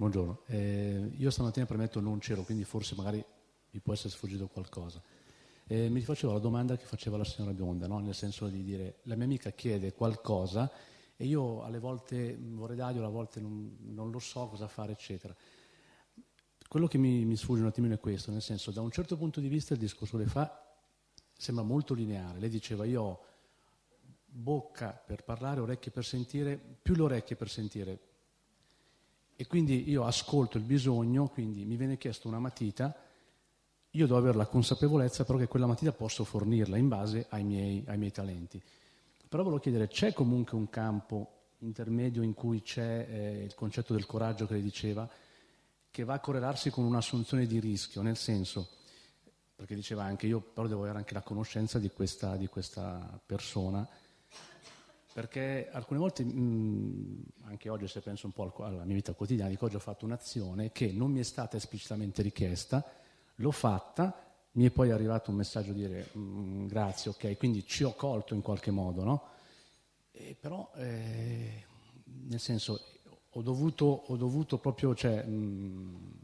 Buongiorno, eh, io stamattina premetto non c'ero, quindi forse magari mi può essere sfuggito qualcosa. Eh, mi facevo la domanda che faceva la signora Bionda, no? nel senso di dire la mia amica chiede qualcosa e io alle volte vorrei darglielo, alle volte non, non, lo so cosa fare, eccetera. Quello che mi, mi, sfugge un attimino è questo, nel senso da un certo punto di vista il discorso che fa sembra molto lineare. Lei diceva io ho bocca per parlare, orecchie per sentire, più le orecchie per sentire, e quindi io ascolto il bisogno, quindi mi viene chiesto una matita, io devo avere la consapevolezza però che quella matita posso fornirla in base ai miei, ai miei talenti. Però volevo chiedere, c'è comunque un campo intermedio in cui c'è eh, il concetto del coraggio che lei diceva, che va a correlarsi con un'assunzione di rischio, nel senso, perché diceva anche io però devo avere anche la conoscenza di questa, di questa persona, perché alcune volte, mh, anche oggi se penso un po' alla mia vita quotidiana, dico oggi ho fatto un'azione che non mi è stata esplicitamente richiesta, l'ho fatta, mi è poi arrivato un messaggio di dire mh, grazie, ok, quindi ci ho colto in qualche modo, no? E però, eh, nel senso, ho dovuto, ho dovuto proprio, cioè, mh,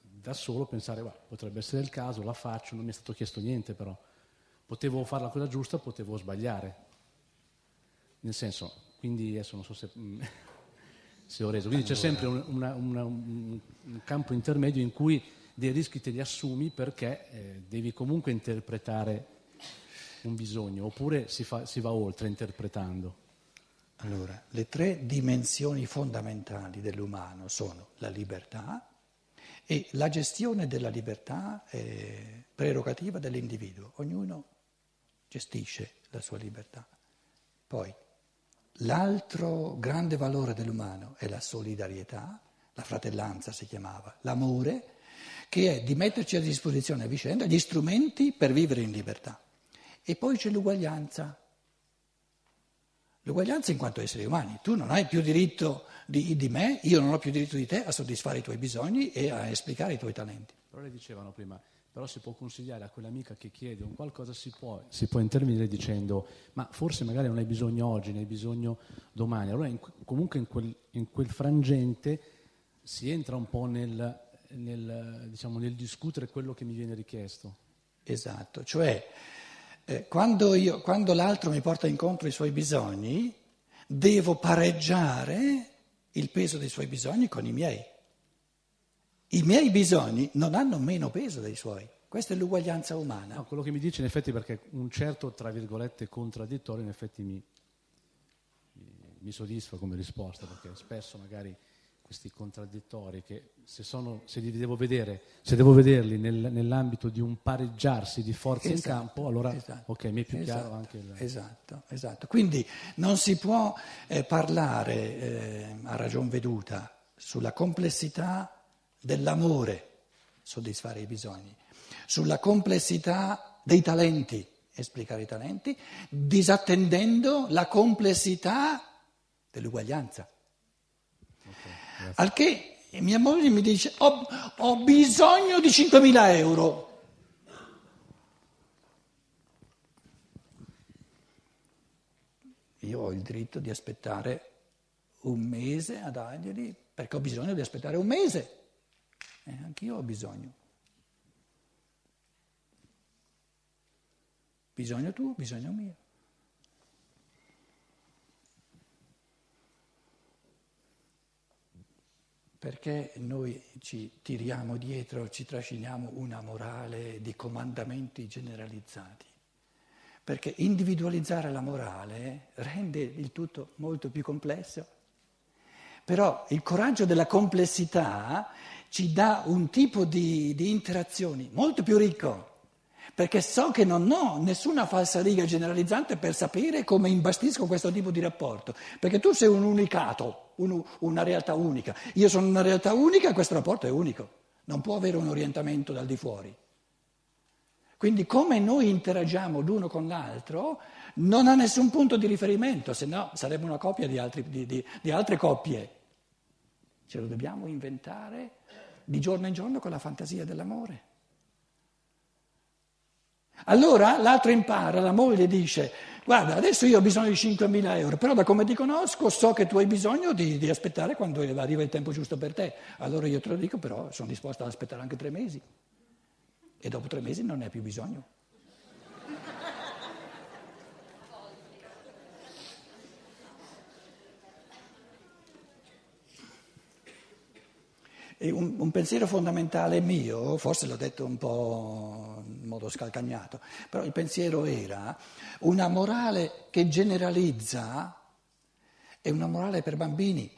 da solo pensare, bah, potrebbe essere il caso, la faccio, non mi è stato chiesto niente però. Potevo fare la cosa giusta, potevo sbagliare nel senso, quindi adesso non so se, mm, se ho reso, quindi allora. c'è sempre un, una, una, un, un, campo intermedio in cui dei rischi te li assumi perché eh, devi comunque interpretare un bisogno, oppure si, fa, si va oltre interpretando. Allora, le tre dimensioni fondamentali dell'umano sono la libertà e la gestione della libertà è prerogativa dell'individuo, ognuno gestisce la sua libertà. Poi L'altro grande valore dell'umano è la solidarietà, la fratellanza si chiamava, l'amore, che è di metterci a disposizione a vicenda gli strumenti per vivere in libertà. E poi c'è l'uguaglianza. L'uguaglianza in quanto esseri umani. Tu non hai più diritto di, di, me, io non ho più diritto di te a soddisfare i tuoi bisogni e a esplicare i tuoi talenti. Però le dicevano prima, però si può consigliare a quell'amica che chiede un qualcosa, si può, si può intervenire dicendo ma forse magari non hai bisogno oggi, ne hai bisogno domani. Allora in, comunque in quel, in quel, frangente si entra un po' nel, nel, diciamo, nel, discutere quello che mi viene richiesto. Esatto, cioè eh, quando, io, quando l'altro mi porta incontro i suoi bisogni, devo pareggiare il peso dei suoi bisogni con i miei. I miei bisogni non hanno meno peso dei suoi. Questa è l'uguaglianza umana. No, quello che mi dice in effetti perché un certo, tra virgolette, contraddittorio in effetti mi, mi, soddisfa come risposta, perché spesso magari questi contraddittori che se, sono, se li devo vedere, se devo vederli nel, nell'ambito di un pareggiarsi di forze esatto, in campo, allora esatto, ok, mi è più esatto, chiaro anche il... Esatto, esatto. Quindi non si può eh, parlare eh, a ragion veduta sulla complessità dell'amore, soddisfare i bisogni, sulla complessità dei talenti, esplicare i talenti, disattendendo la complessità dell'uguaglianza. Okay, Al che mia moglie mi dice ho, ho bisogno di 5.000 euro. Io ho il diritto di aspettare un mese a darglieli perché ho bisogno di aspettare un mese. Eh, anch'io ho bisogno. Bisogno tu, bisogno mio. Perché noi ci tiriamo dietro, ci trasciniamo una morale di comandamenti generalizzati? Perché individualizzare la morale rende il tutto molto più complesso. Però il coraggio della complessità ci dà un tipo di, di interazioni molto più ricco, perché so che non ho nessuna falsariga generalizzante per sapere come imbastisco questo tipo di rapporto, perché tu sei un unicato, un, una realtà unica, io sono una realtà unica e questo rapporto è unico, non può avere un orientamento dal di fuori. Quindi come noi interagiamo l'uno con l'altro non ha nessun punto di riferimento, se no sarebbe una coppia di, altri, di, di, di altre coppie. Ce lo dobbiamo inventare di giorno in giorno con la fantasia dell'amore. Allora l'altro impara, la moglie dice, Guarda, adesso io ho bisogno di 5.000 euro, però da come ti conosco so che tu hai bisogno di, di, aspettare quando arriva il tempo giusto per te. Allora io te lo dico, però sono disposto ad aspettare anche tre mesi. E dopo tre mesi non ne hai più bisogno. Un, un, pensiero fondamentale mio, forse l'ho detto un po' in modo scalcagnato, però il pensiero era una morale che generalizza è una morale per bambini.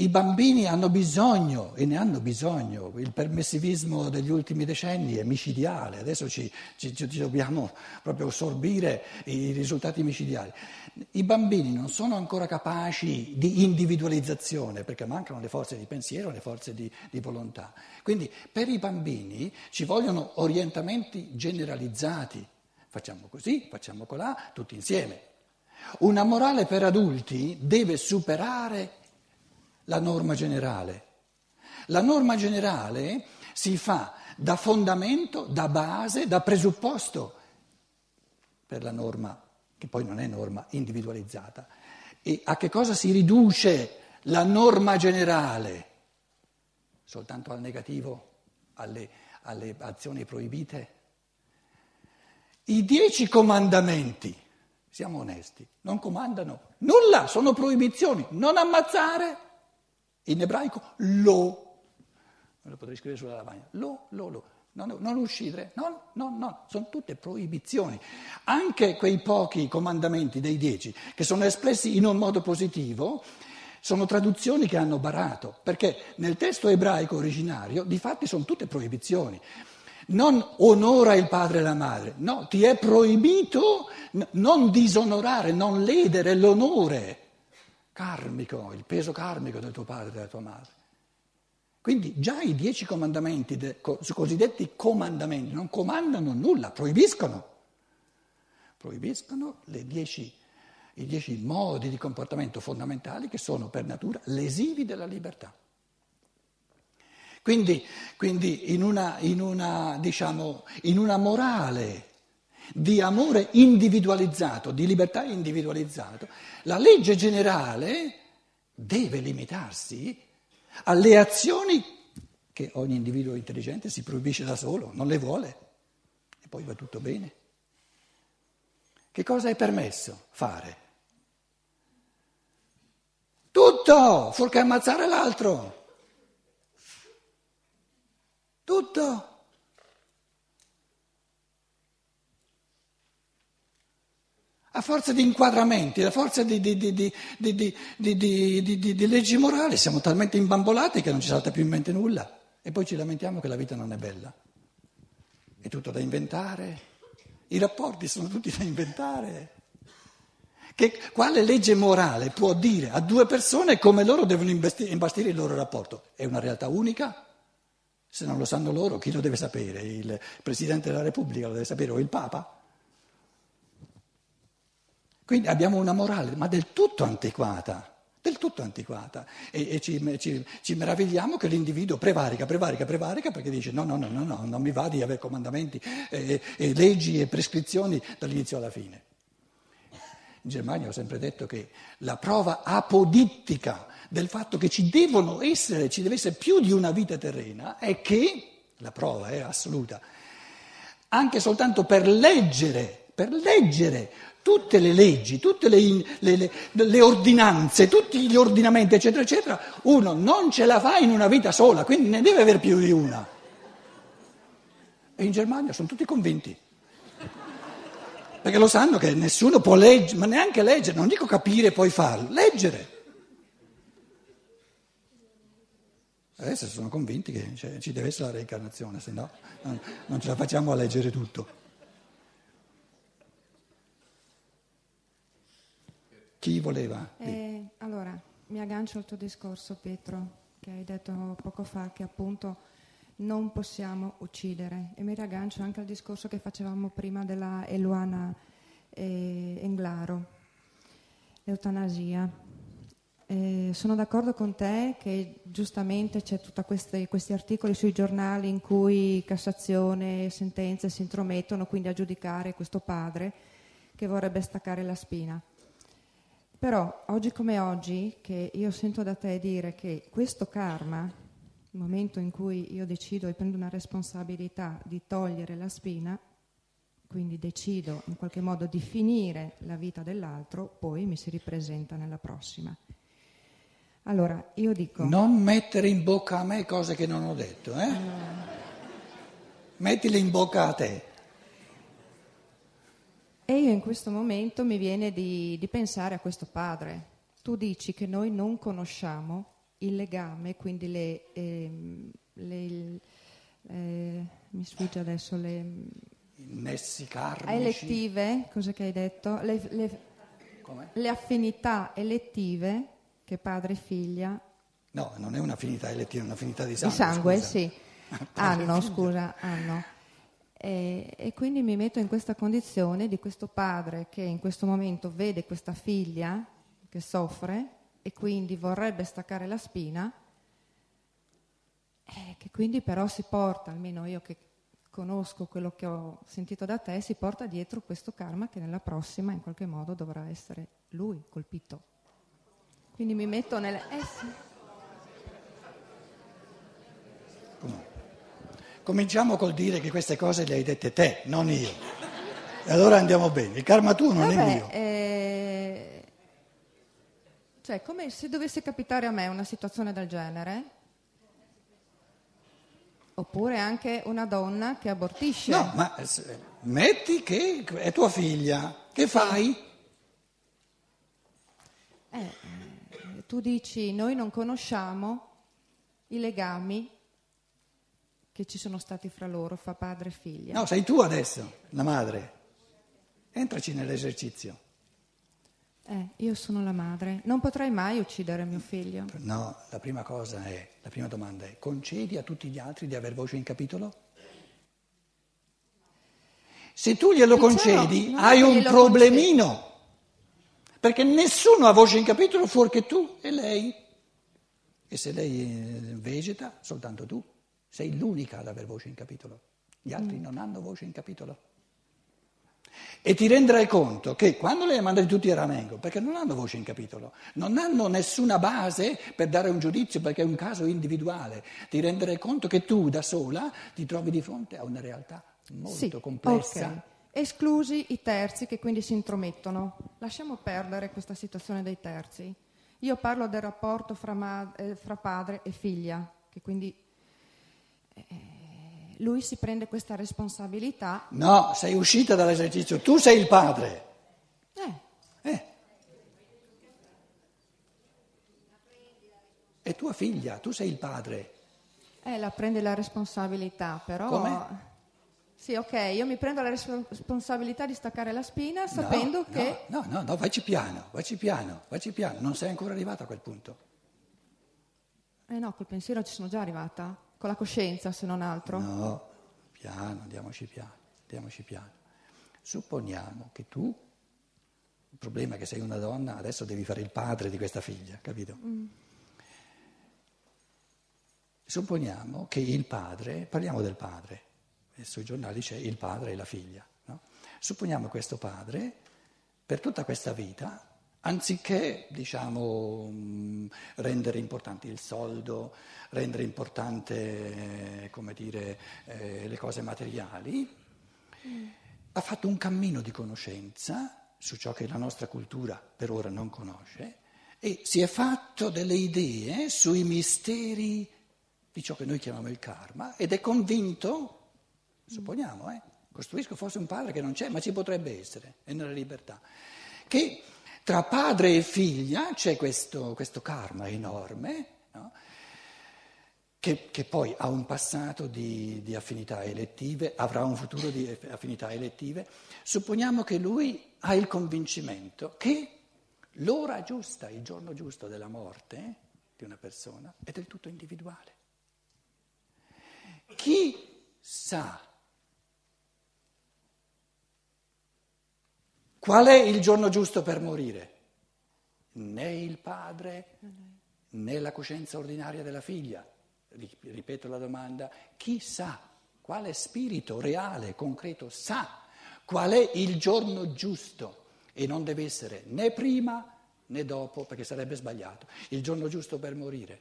I bambini hanno bisogno, e ne hanno bisogno, il permissivismo degli ultimi decenni è micidiale, adesso ci, ci, ci dobbiamo proprio sorbire i risultati micidiali. I bambini non sono ancora capaci di individualizzazione perché mancano le forze di pensiero, le forze di, di volontà. Quindi per i bambini ci vogliono orientamenti generalizzati. Facciamo così, facciamo colà, tutti insieme. Una morale per adulti deve superare la norma generale. La norma generale si fa da fondamento, da base, da presupposto per la norma, che poi non è norma individualizzata. E a che cosa si riduce la norma generale? Soltanto al negativo, alle, alle azioni proibite? I dieci comandamenti, siamo onesti, non comandano nulla, sono proibizioni. Non ammazzare, in ebraico lo, lo potrei scrivere sulla lavagna, lo, lo, lo, non, non uscire, no, no, no, sono tutte proibizioni. Anche quei pochi comandamenti dei dieci che sono espressi in un modo positivo sono traduzioni che hanno barato, perché nel testo ebraico originario di fatti sono tutte proibizioni. Non onora il padre e la madre, no, ti è proibito non disonorare, non ledere l'onore karmico, il peso karmico del tuo padre e della tua madre. Quindi già i dieci comandamenti, de, cosiddetti comandamenti, non comandano nulla, proibiscono. Proibiscono dieci, i dieci modi di comportamento fondamentali che sono per natura lesivi della libertà. Quindi, quindi in, una, in, una, diciamo, in una morale di amore individualizzato, di libertà individualizzato, la legge generale deve limitarsi alle azioni che ogni individuo intelligente si proibisce da solo, non le vuole e poi va tutto bene. Che cosa è permesso fare? Tutto, fuorché ammazzare l'altro. Tutto. A forza di inquadramenti, a forza di, di, di, di, leggi morali, siamo talmente imbambolati che non ci salta più in mente nulla. E poi ci lamentiamo che la vita non è bella. È tutto da inventare. I rapporti sono tutti da inventare. Che, quale legge morale può dire a due persone come loro devono imbastire il loro rapporto? È una realtà unica? Se non lo sanno loro, chi lo deve sapere? Il Presidente della Repubblica lo deve sapere o il Papa? Quindi abbiamo una morale, ma del tutto antiquata, del tutto antiquata. E, e ci, ci, ci, meravigliamo che l'individuo prevarica, prevarica, prevarica perché dice no, no, no, no, no non mi va di avere comandamenti, e, e leggi e prescrizioni dall'inizio alla fine. In Germania ho sempre detto che la prova apodittica del fatto che ci devono essere, ci deve essere più di una vita terrena è che, la prova è assoluta, anche soltanto per leggere, per leggere tutte le leggi, tutte le, le, le, ordinanze, tutti gli ordinamenti, eccetera, eccetera, uno non ce la fa in una vita sola, quindi ne deve avere più di una. E in Germania sono tutti convinti. Perché lo sanno che nessuno può leggere, ma neanche leggere, non dico capire e poi farlo, leggere. Adesso sono convinti che cioè, ci deve essere la reincarnazione, se no non ce la facciamo a leggere tutto. Chi voleva? Eh, allora, mi aggancio al tuo discorso, Pietro, che hai detto poco fa, che appunto non possiamo uccidere. E mi riaggancio anche al discorso che facevamo prima della Eluana eh, Englaro, l'eutanasia. Eh, sono d'accordo con te che giustamente c'è tutti questi articoli sui giornali in cui Cassazione e sentenze si intromettono quindi a giudicare questo padre che vorrebbe staccare la spina. Però oggi come oggi, che io sento da te dire che questo karma, il momento in cui io decido e prendo una responsabilità di togliere la spina, quindi decido in qualche modo di finire la vita dell'altro, poi mi si ripresenta nella prossima. Allora, io dico... Non mettere in bocca a me cose che non ho detto, eh? Mettile in bocca a te. E io in questo momento mi viene di, di pensare a questo padre. Tu dici che noi non conosciamo il legame, quindi le... Eh, le eh, mi sfugge adesso le Nessi karmici. Elettive, cosa che hai detto? Le, le, le, affinità elettive che padre e figlia. No, non è un'affinità elettiva, è un'affinità di sangue. Di sangue, scusa. sì. hanno, scusa, hanno. E, e, quindi mi metto in questa condizione di questo padre che in questo momento vede questa figlia che soffre e quindi vorrebbe staccare la spina, e che quindi però si porta, almeno io che conosco quello che ho sentito da te, si porta dietro questo karma che nella prossima in qualche modo dovrà essere lui colpito. Quindi mi metto nelle... Eh sì. Cominciamo col dire che queste cose le hai dette te, non io. E allora andiamo bene. Il karma tuo non Vabbè, è mio. Eh... Cioè, come se dovesse capitare a me una situazione del genere, Oppure anche una donna che abortisce. No, ma metti che è tua figlia, che fai? Eh, tu dici, noi non conosciamo i legami che ci sono stati fra loro, fra padre e figlia. No, sei tu adesso, la madre. Entraci nell'esercizio. Eh, io sono la madre, non potrei mai uccidere mio figlio. No, la prima cosa è, la prima domanda è, concedi a tutti gli altri di aver voce in capitolo? Se tu glielo Diciamo, concedi, hai un problemino, concedi. perché nessuno ha voce in capitolo fuorché tu e lei. E se lei vegeta, soltanto tu, sei l'unica ad aver voce in capitolo. Gli altri mm. non hanno voce in capitolo. E ti renderai conto che quando le hai mandati tutti a Ramengo, perché non hanno voce in capitolo, non hanno nessuna base per dare un giudizio perché è un caso individuale, ti renderai conto che tu da sola ti trovi di fronte a una realtà molto sì, complessa. Okay. Esclusi i terzi che quindi si intromettono. Lasciamo perdere questa situazione dei terzi. Io parlo del rapporto fra, ma- eh, fra padre e figlia, che quindi... Eh, lui si prende questa responsabilità. No, sei uscita dall'esercizio, tu sei il padre. Eh. Eh. È tua figlia, tu sei il padre. Eh, la prende la responsabilità, però... Come? Sì, ok, io mi prendo la responsabilità di staccare la spina sapendo no, che... No, no, no, vacci piano, vacci piano, vacci piano, non sei ancora arrivata a quel punto. Eh no, col pensiero ci sono già arrivata con la coscienza se non altro. No, piano, andiamoci piano, andiamoci piano. Supponiamo che tu, il problema è che sei una donna, adesso devi fare il padre di questa figlia, capito? Mm. Supponiamo che il padre, parliamo del padre, sui giornali c'è il padre e la figlia, no? Supponiamo che questo padre, per tutta questa vita, anziché diciamo, mm, rendere importante il soldo, rendere importante dire, eh, le cose materiali, ha fatto un cammino di conoscenza su ciò che la nostra cultura per ora non conosce e si è fatto delle idee sui misteri di ciò che noi chiamiamo il karma ed è convinto, supponiamo, eh, costruisco forse un padre che non c'è, ma ci potrebbe essere, è nella libertà, che tra padre e figlia c'è questo, questo karma enorme, no? che, che, poi ha un passato di, di, affinità elettive, avrà un futuro di affinità elettive. Supponiamo che lui ha il convincimento che l'ora giusta, il giorno giusto della morte di una persona è del tutto individuale. Chi sa Qual è il giorno giusto per morire? Né il padre né la coscienza ordinaria della figlia. Ripeto la domanda, chi sa? Quale spirito reale, concreto sa qual è il giorno giusto e non deve essere né prima né dopo perché sarebbe sbagliato. Il giorno giusto per morire.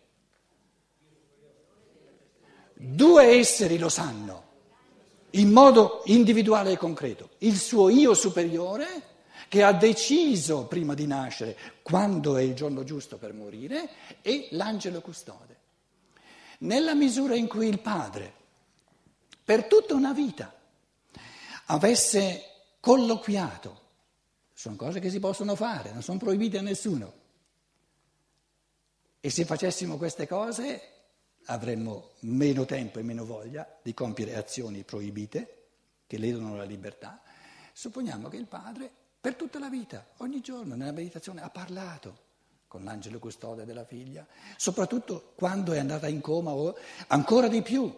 Due esseri lo sanno in modo individuale e concreto. Il suo io superiore che ha deciso prima di nascere quando è il giorno giusto per morire e l'angelo custode. Nella misura in cui il padre per tutta una vita avesse colloquiato, sono cose che si possono fare, non sono proibite a nessuno. E se facessimo queste cose avremmo meno tempo e meno voglia di compiere azioni proibite che ledono la libertà. Supponiamo che il padre per tutta la vita, ogni giorno nella meditazione ha parlato con l'angelo custode della figlia, soprattutto quando è andata in coma o ancora di più.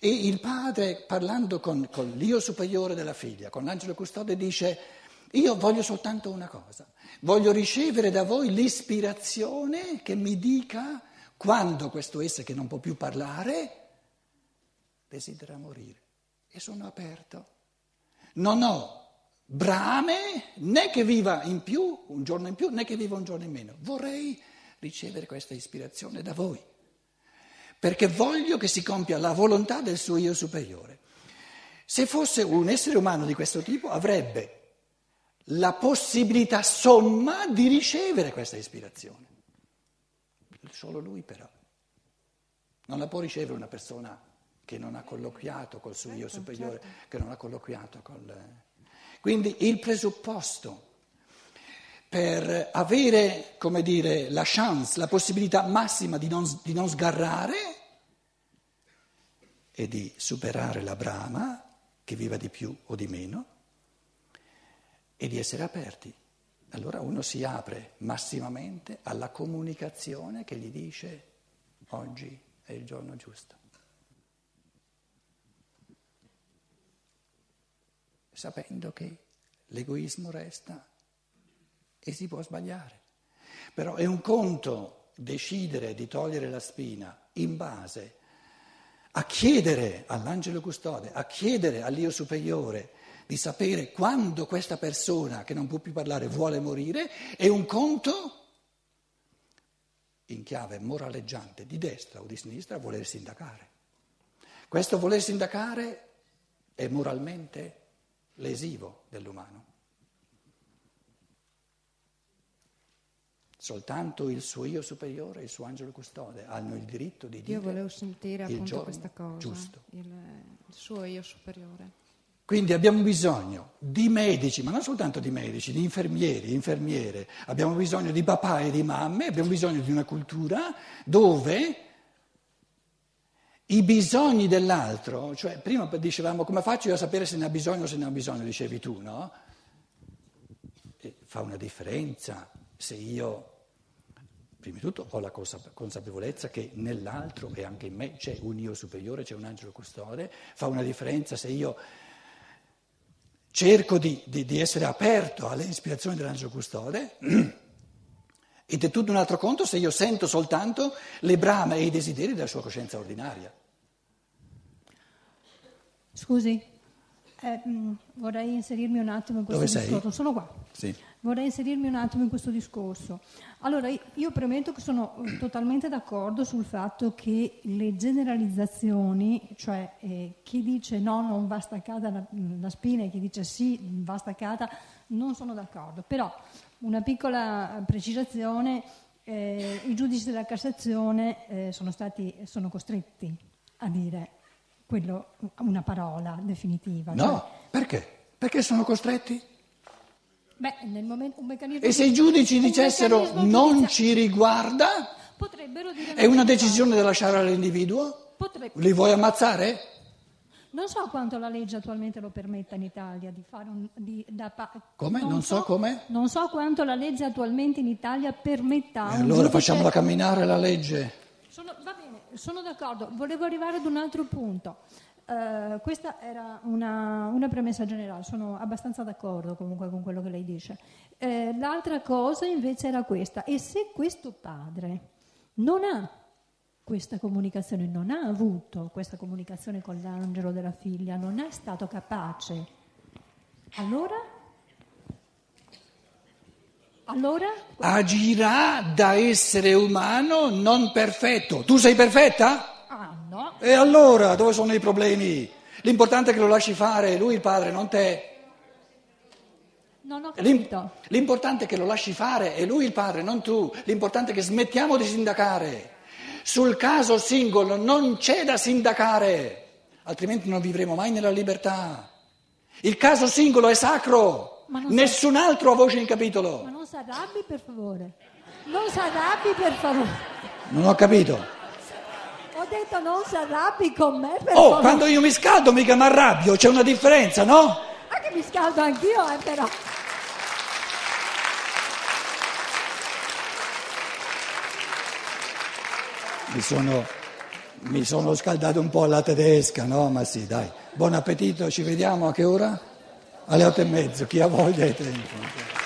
E il padre, parlando con, con l'io superiore della figlia, con l'angelo custode, dice, io voglio soltanto una cosa, voglio ricevere da voi l'ispirazione che mi dica quando questo essere che non può più parlare desidera morire. E sono aperto. Non ho brame né che viva in più, un giorno in più, né che viva un giorno in meno. Vorrei ricevere questa ispirazione da voi, perché voglio che si compia la volontà del suo io superiore. Se fosse un essere umano di questo tipo avrebbe la possibilità somma di ricevere questa ispirazione solo lui però. Non la può ricevere una persona che non ha colloquiato col suo io certo, superiore, certo. che non ha colloquiato col... Quindi il presupposto per avere, come dire, la chance, la possibilità massima di non, di non sgarrare e di superare la brama, che viva di più o di meno, e di essere aperti allora uno si apre massimamente alla comunicazione che gli dice oggi è il giorno giusto. Sapendo che l'egoismo resta e si può sbagliare. Però è un conto decidere di togliere la spina in base a chiedere all'angelo custode, a chiedere all'io superiore di sapere quando questa persona che non può più parlare vuole morire è un conto in chiave moraleggiante di destra o di sinistra voler sindacare. Questo voler sindacare è moralmente lesivo dell'umano. Soltanto il suo io superiore e il suo angelo custode hanno il diritto di dire. Io volevo sentire appunto questa cosa, giusto. Il, il suo io superiore. Quindi abbiamo bisogno di medici, ma non soltanto di medici, di infermieri, infermiere, abbiamo bisogno di papà e di mamme, abbiamo bisogno di una cultura dove i bisogni dell'altro, cioè prima dicevamo come faccio io a sapere se ne ha bisogno o se ne ha bisogno, dicevi tu, no? E fa una differenza se io, prima di tutto, ho la consapevolezza che nell'altro e anche in me c'è un io superiore, c'è un angelo custode, fa una differenza se io cerco di, di, di essere aperto alle ispirazioni dell'angelo custode ed è tutto un altro conto se io sento soltanto le brame e i desideri della sua coscienza ordinaria. Scusi, eh, mm, vorrei inserirmi un attimo in questo Dove discorso. Sei? Sono qua. Sì. Vorrei inserirmi un attimo in questo discorso. Allora, io premetto che sono eh, totalmente d'accordo sul fatto che le generalizzazioni, cioè eh, chi dice no non va staccata la, la, spina e chi dice sì va staccata, non sono d'accordo. Però una piccola precisazione, eh, i giudici della Cassazione eh, sono, stati, sono costretti a dire quello, una parola definitiva. No, cioè, perché? Perché sono costretti? Beh, nel momento, un meccanismo e se i giudici dicessero non ci riguarda, potrebbero dire è una decisione da lasciare all'individuo? Potrebbe. Li vuoi ammazzare? Non so quanto la legge attualmente lo permetta in Italia di fare un... Di, da, come? Non, non so, so, come? Non so quanto la legge attualmente in Italia permetta... E allora facciamola camminare la legge. Sono, va bene, sono d'accordo. Volevo arrivare ad un altro punto. Uh, questa era una, una, premessa generale, sono abbastanza d'accordo comunque con quello che lei dice. Uh, l'altra cosa invece era questa, e se questo padre non ha questa comunicazione, non ha avuto questa comunicazione con l'angelo della figlia, non è stato capace Allora? Allora? Agirà da essere umano non perfetto. Tu sei perfetta? Ah, no. E allora dove sono i problemi? L'importante è che lo lasci fare, lui il padre, non te. Non ho capito. L'importante è che lo lasci fare, è lui il padre, non tu. L'importante è che smettiamo di sindacare. Sul caso singolo non c'è da sindacare, altrimenti non vivremo mai nella libertà. Il caso singolo è sacro, Ma nessun altro ha voce in Ma capitolo. non si arrabbi per favore. Non si arrabbi per favore. Non ho capito. Ho detto non si arrabbi con me per Oh, favore. quando io mi scaldo mica mi arrabbio, c'è una differenza, no? Anche mi scaldo anch'io, eh, però. Mi sono, mi sono scaldato un po' alla tedesca, no? Ma sì, dai. Buon appetito, ci vediamo a che ora? Alle otto e mezzo, chi ha voglia è tempo.